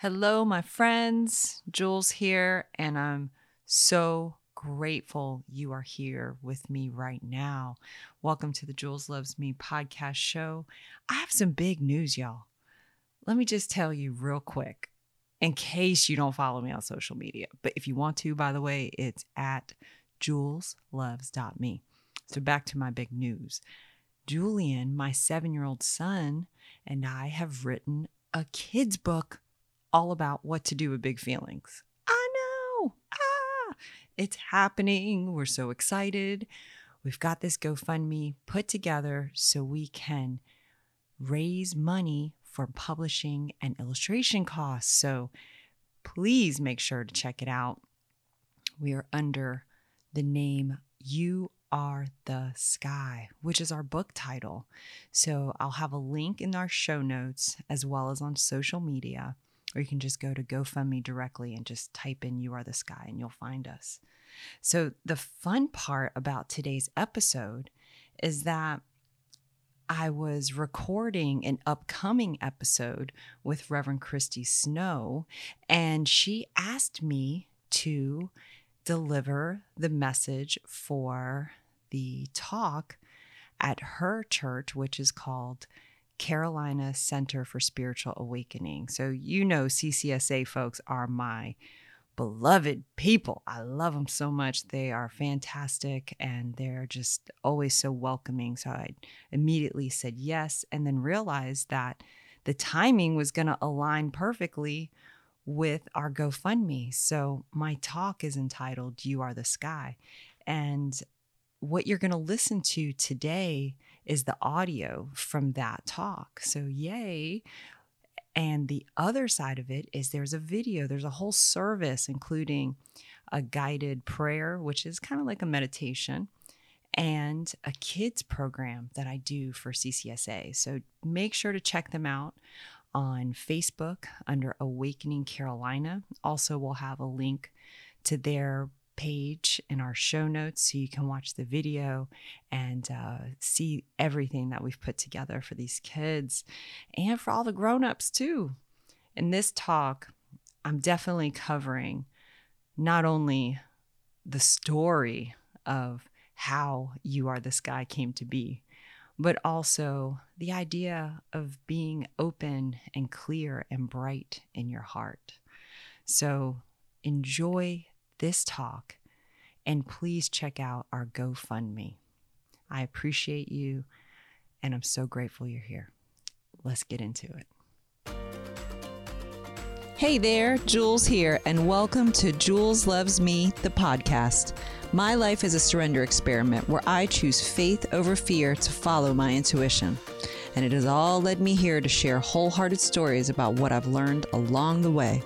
Hello, my friends. Jules here, and I'm so grateful you are here with me right now. Welcome to the Jules Loves Me podcast show. I have some big news, y'all. Let me just tell you real quick, in case you don't follow me on social media. But if you want to, by the way, it's at julesloves.me. So back to my big news. Julian, my seven year old son, and I have written a kid's book all about what to do with big feelings. I know. Ah, it's happening. We're so excited. We've got this GoFundMe put together so we can raise money for publishing and illustration costs. So please make sure to check it out. We are under the name You Are the Sky, which is our book title. So I'll have a link in our show notes as well as on social media, or you can just go to GoFundMe directly and just type in You Are the Sky and you'll find us. So the fun part about today's episode is that I was recording an upcoming episode with Reverend Christy Snow, and she asked me to deliver the message for the talk at her church, which is called Carolina Center for Spiritual Awakening. So, you know, CCSA folks are my beloved people. I love them so much. They are fantastic and they're just always so welcoming. So I immediately said yes and then realized that the timing was going to align perfectly with our GoFundMe. So my talk is entitled You Are the Sky. And what you're going to listen to today is the audio from that talk. So, yay. And the other side of it is there's a video, there's a whole service, including a guided prayer, which is kind of like a meditation, and a kids program that I do for CCSA. So make sure to check them out on Facebook under Awakening Carolina. Also, we'll have a link to their page in our show notes so you can watch the video and uh, see everything that we've put together for these kids and for all the grown-ups too. In this talk i'm definitely covering not only the story of how you are the sky came to be but also the idea of being open and clear and bright in your heart. So enjoy this talk, and please check out our GoFundMe. I appreciate you, and I'm so grateful you're here. Let's get into it. Hey there, Jules here, and welcome to Jules Loves Me, the podcast. My life is a surrender experiment where I choose faith over fear to follow my intuition. And it has all led me here to share wholehearted stories about what I've learned along the way.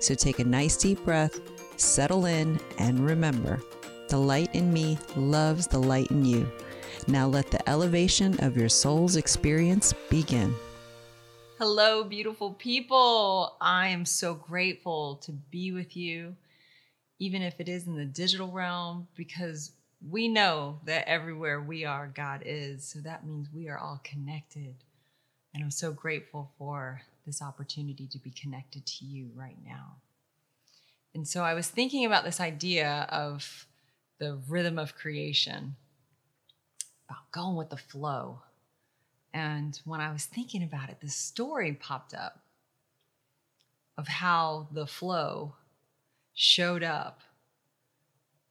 So take a nice deep breath Settle in and remember the light in me loves the light in you. Now let the elevation of your soul's experience begin. Hello, beautiful people. I am so grateful to be with you, even if it is in the digital realm, because we know that everywhere we are, God is. So that means we are all connected. And I'm so grateful for this opportunity to be connected to you right now. And so I was thinking about this idea of the rhythm of creation, about going with the flow. And when I was thinking about it, this story popped up of how the flow showed up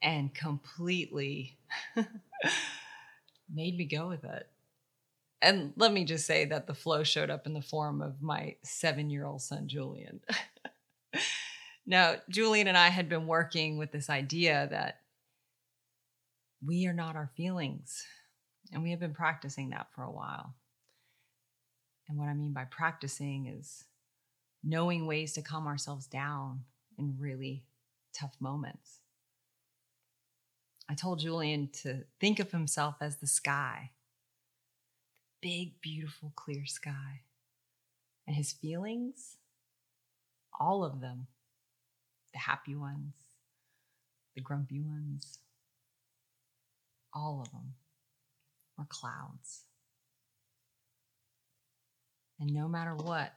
and completely made me go with it. And let me just say that the flow showed up in the form of my seven year old son, Julian. Now, Julian and I had been working with this idea that we are not our feelings. And we have been practicing that for a while. And what I mean by practicing is knowing ways to calm ourselves down in really tough moments. I told Julian to think of himself as the sky, the big, beautiful, clear sky. And his feelings, all of them, the happy ones, the grumpy ones, all of them were clouds. And no matter what,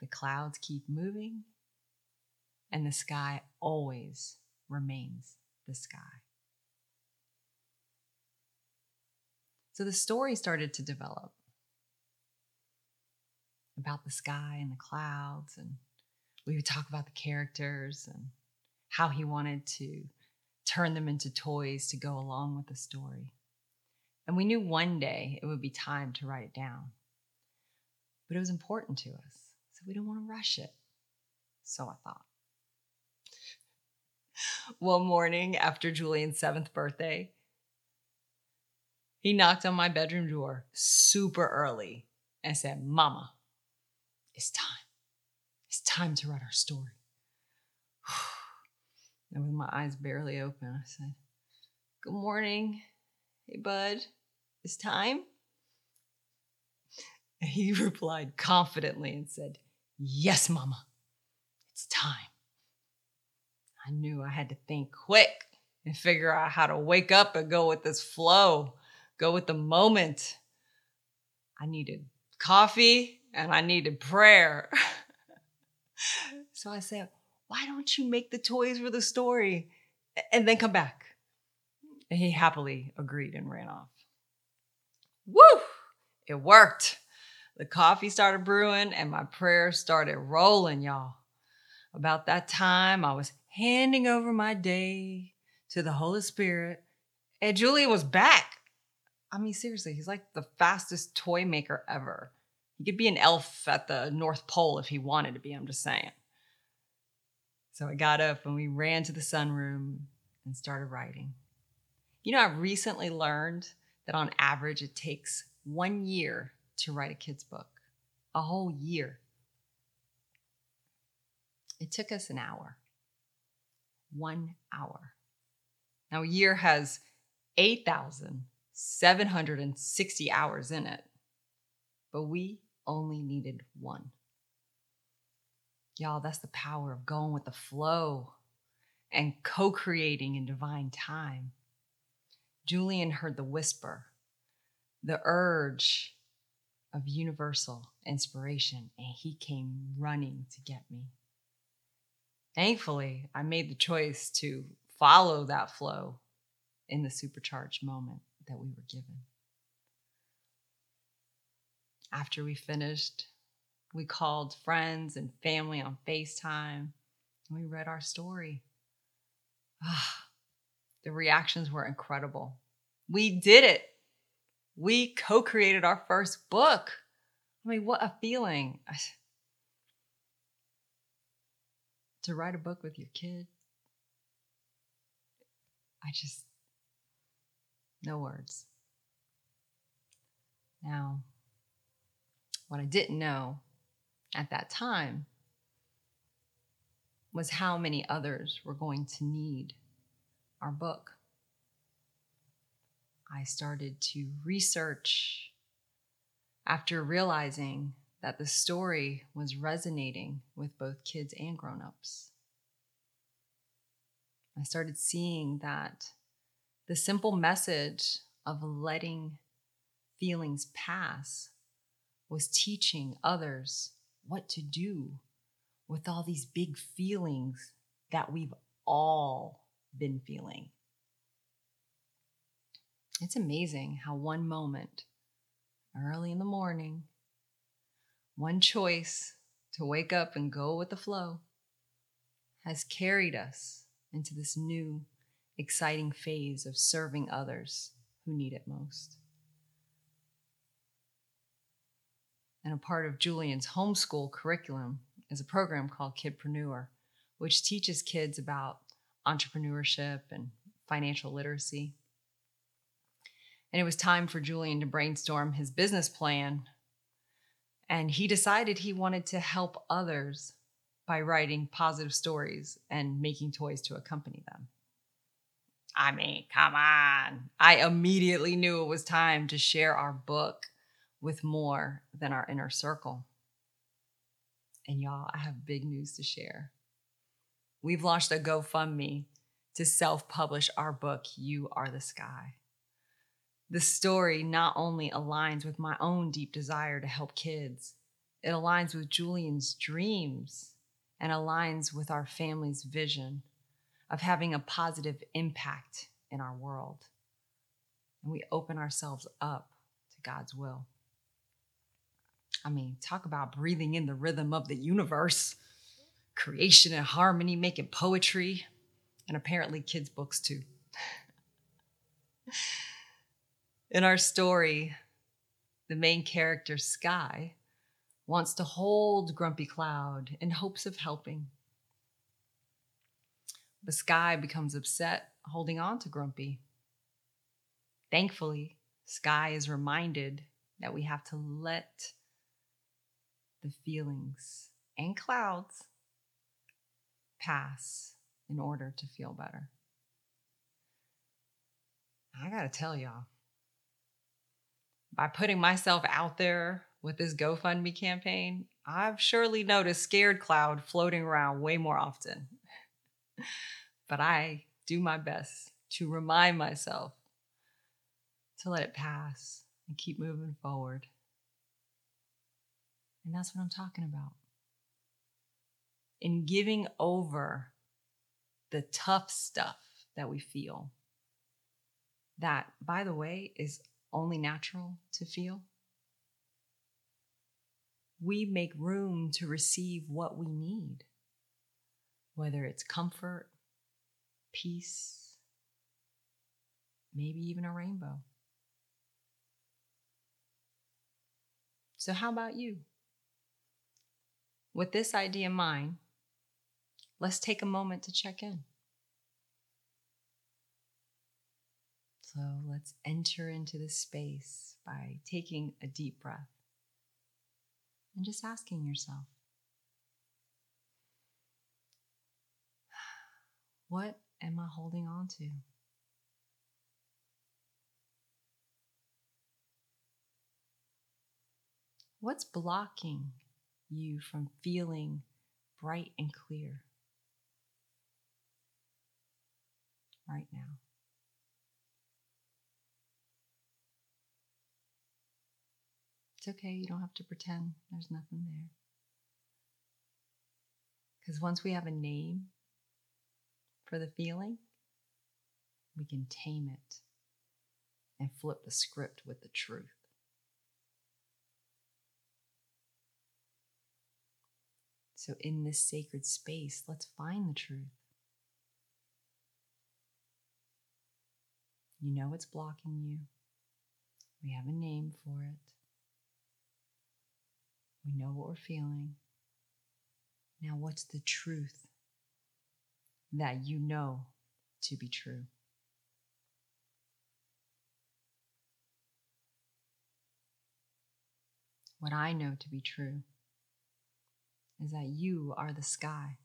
the clouds keep moving, and the sky always remains the sky. So the story started to develop about the sky and the clouds, and we would talk about the characters and how he wanted to turn them into toys to go along with the story. And we knew one day it would be time to write it down. But it was important to us, so we didn't want to rush it. So I thought. One morning after Julian's seventh birthday, he knocked on my bedroom door super early and said, Mama, it's time. It's time to write our story. And with my eyes barely open, I said, Good morning. Hey, bud, it's time. And he replied confidently and said, Yes, Mama, it's time. I knew I had to think quick and figure out how to wake up and go with this flow, go with the moment. I needed coffee and I needed prayer. so I said, why don't you make the toys for the story and then come back? And he happily agreed and ran off. Woo! It worked. The coffee started brewing and my prayers started rolling, y'all. About that time, I was handing over my day to the Holy Spirit, and Julian was back. I mean, seriously, he's like the fastest toy maker ever. He could be an elf at the North Pole if he wanted to be, I'm just saying. So I got up and we ran to the sunroom and started writing. You know, I recently learned that on average it takes one year to write a kid's book, a whole year. It took us an hour. One hour. Now, a year has 8,760 hours in it, but we only needed one. Y'all, that's the power of going with the flow and co creating in divine time. Julian heard the whisper, the urge of universal inspiration, and he came running to get me. Thankfully, I made the choice to follow that flow in the supercharged moment that we were given. After we finished, we called friends and family on FaceTime. And we read our story. Ah, the reactions were incredible. We did it. We co created our first book. I mean, what a feeling to write a book with your kid. I just, no words. Now, what I didn't know at that time was how many others were going to need our book. I started to research after realizing that the story was resonating with both kids and grown-ups. I started seeing that the simple message of letting feelings pass was teaching others what to do with all these big feelings that we've all been feeling. It's amazing how one moment, early in the morning, one choice to wake up and go with the flow has carried us into this new, exciting phase of serving others who need it most. And a part of Julian's homeschool curriculum is a program called Kidpreneur, which teaches kids about entrepreneurship and financial literacy. And it was time for Julian to brainstorm his business plan. And he decided he wanted to help others by writing positive stories and making toys to accompany them. I mean, come on. I immediately knew it was time to share our book with more than our inner circle. And y'all, I have big news to share. We've launched a GoFundMe to self publish our book, You Are the Sky. The story not only aligns with my own deep desire to help kids, It aligns with Julian's dreams and aligns with our family's vision of having a positive impact in our world. And we open ourselves up to God's will. I mean, talk about breathing in the rhythm of the universe, creation and harmony, making poetry, and apparently kids' books too. in our story, the main character, Sky, wants to hold Grumpy Cloud in hopes of helping. But Sky becomes upset holding on to Grumpy. Thankfully, Sky is reminded that we have to let the feelings and clouds pass in order to feel better. I gotta tell y'all, by putting myself out there with this GoFundMe campaign, I've surely noticed Scared Cloud floating around way more often. but I do my best to remind myself to let it pass and keep moving forward. And that's what I'm talking about. In giving over the tough stuff that we feel, that, by the way, is only natural to feel, we make room to receive what we need, whether it's comfort, peace, maybe even a rainbow. So, how about you? With this idea in mind, let's take a moment to check in. So let's enter into this space by taking a deep breath and just asking yourself, what am I holding on to? What's blocking you from feeling bright and clear right now? It's okay, you don't have to pretend there's nothing there. Because once we have a name for the feeling, we can tame it and flip the script with the truth. So, in this sacred space, let's find the truth. You know what's blocking you. We have a name for it. We know what we're feeling. Now, what's the truth that you know to be true? What I know to be true is that you are the sky,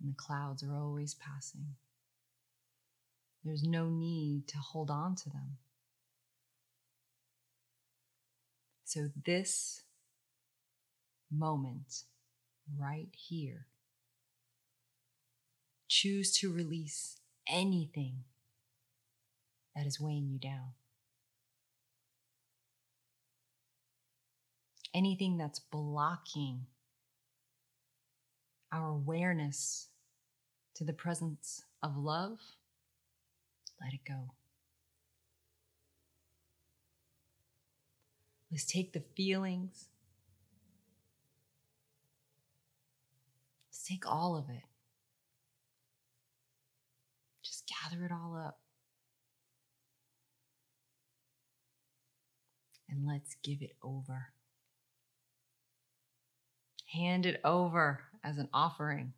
and the clouds are always passing. There's no need to hold on to them. So, this moment right here, choose to release anything that is weighing you down. Anything that's blocking our awareness to the presence of love, let it go. Let's take the feelings. Let's take all of it. Just gather it all up. And let's give it over. Hand it over as an offering.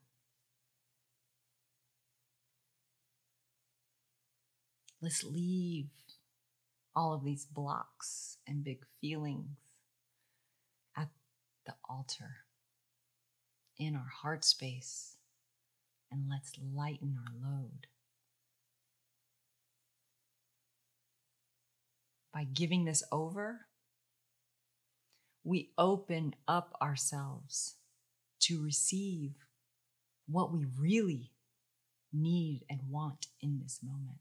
Let's leave all of these blocks and big feelings at the altar in our heart space and let's lighten our load. By giving this over, we open up ourselves to receive what we really need and want in this moment.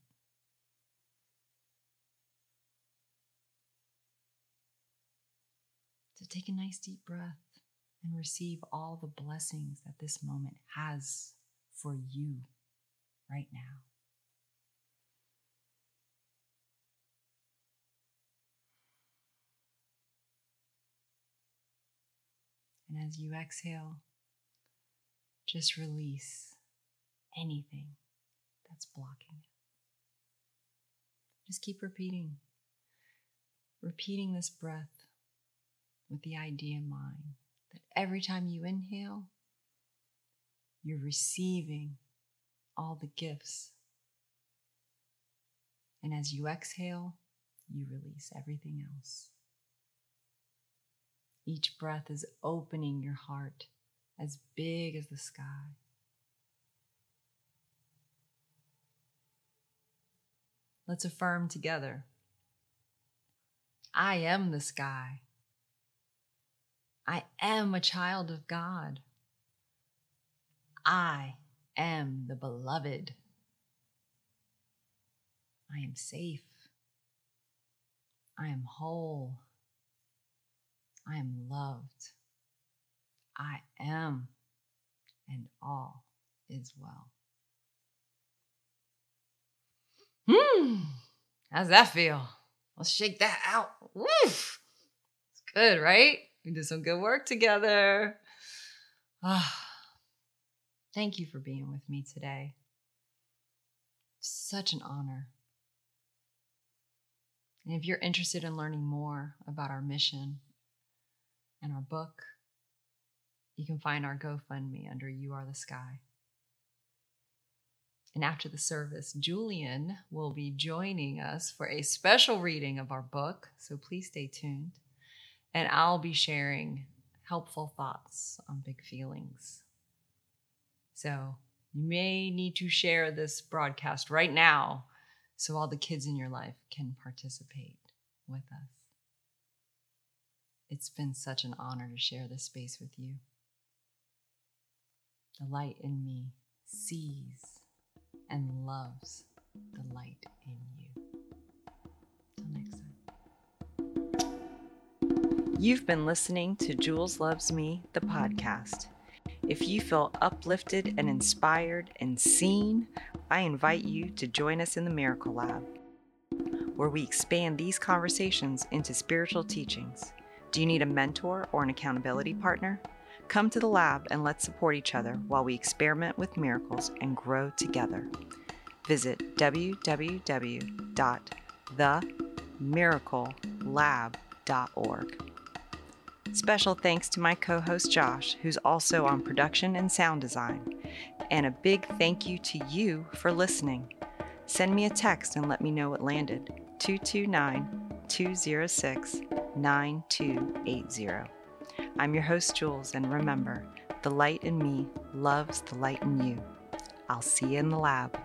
to take a nice deep breath and receive all the blessings that this moment has for you right now. And as you exhale, just release anything that's blocking it. Just keep repeating, repeating this breath with the idea in mind that every time you inhale, you're receiving all the gifts. And as you exhale, you release everything else. Each breath is opening your heart as big as the sky. Let's affirm together I am the sky. I am a child of God. I am the beloved. I am safe. I am whole. I am loved. I am, and all is well. Hmm, how's that feel? Let's shake that out. Woof. It's good, right? We did some good work together. Ah, thank you for being with me today. Such an honor. And if you're interested in learning more about our mission and our book, you can find our GoFundMe under You Are the Sky. And after the service, Julian will be joining us for a special reading of our book, so please stay tuned. And I'll be sharing helpful thoughts on big feelings. So you may need to share this broadcast right now so all the kids in your life can participate with us. It's been such an honor to share this space with you. The light in me sees and loves the light in you. Till next time. You've been listening to Jules Loves Me, the podcast. If you feel uplifted and inspired and seen, I invite you to join us in the Miracle Lab, where we expand these conversations into spiritual teachings. Do you need a mentor or an accountability partner? Come to the lab and let's support each other while we experiment with miracles and grow together. Visit www.themiraclelab.org. Special thanks to my co host Josh, who's also on production and sound design. And a big thank you to you for listening. Send me a text and let me know it landed 229 206 9280. I'm your host, Jules, and remember, the light in me loves the light in you. I'll see you in the lab.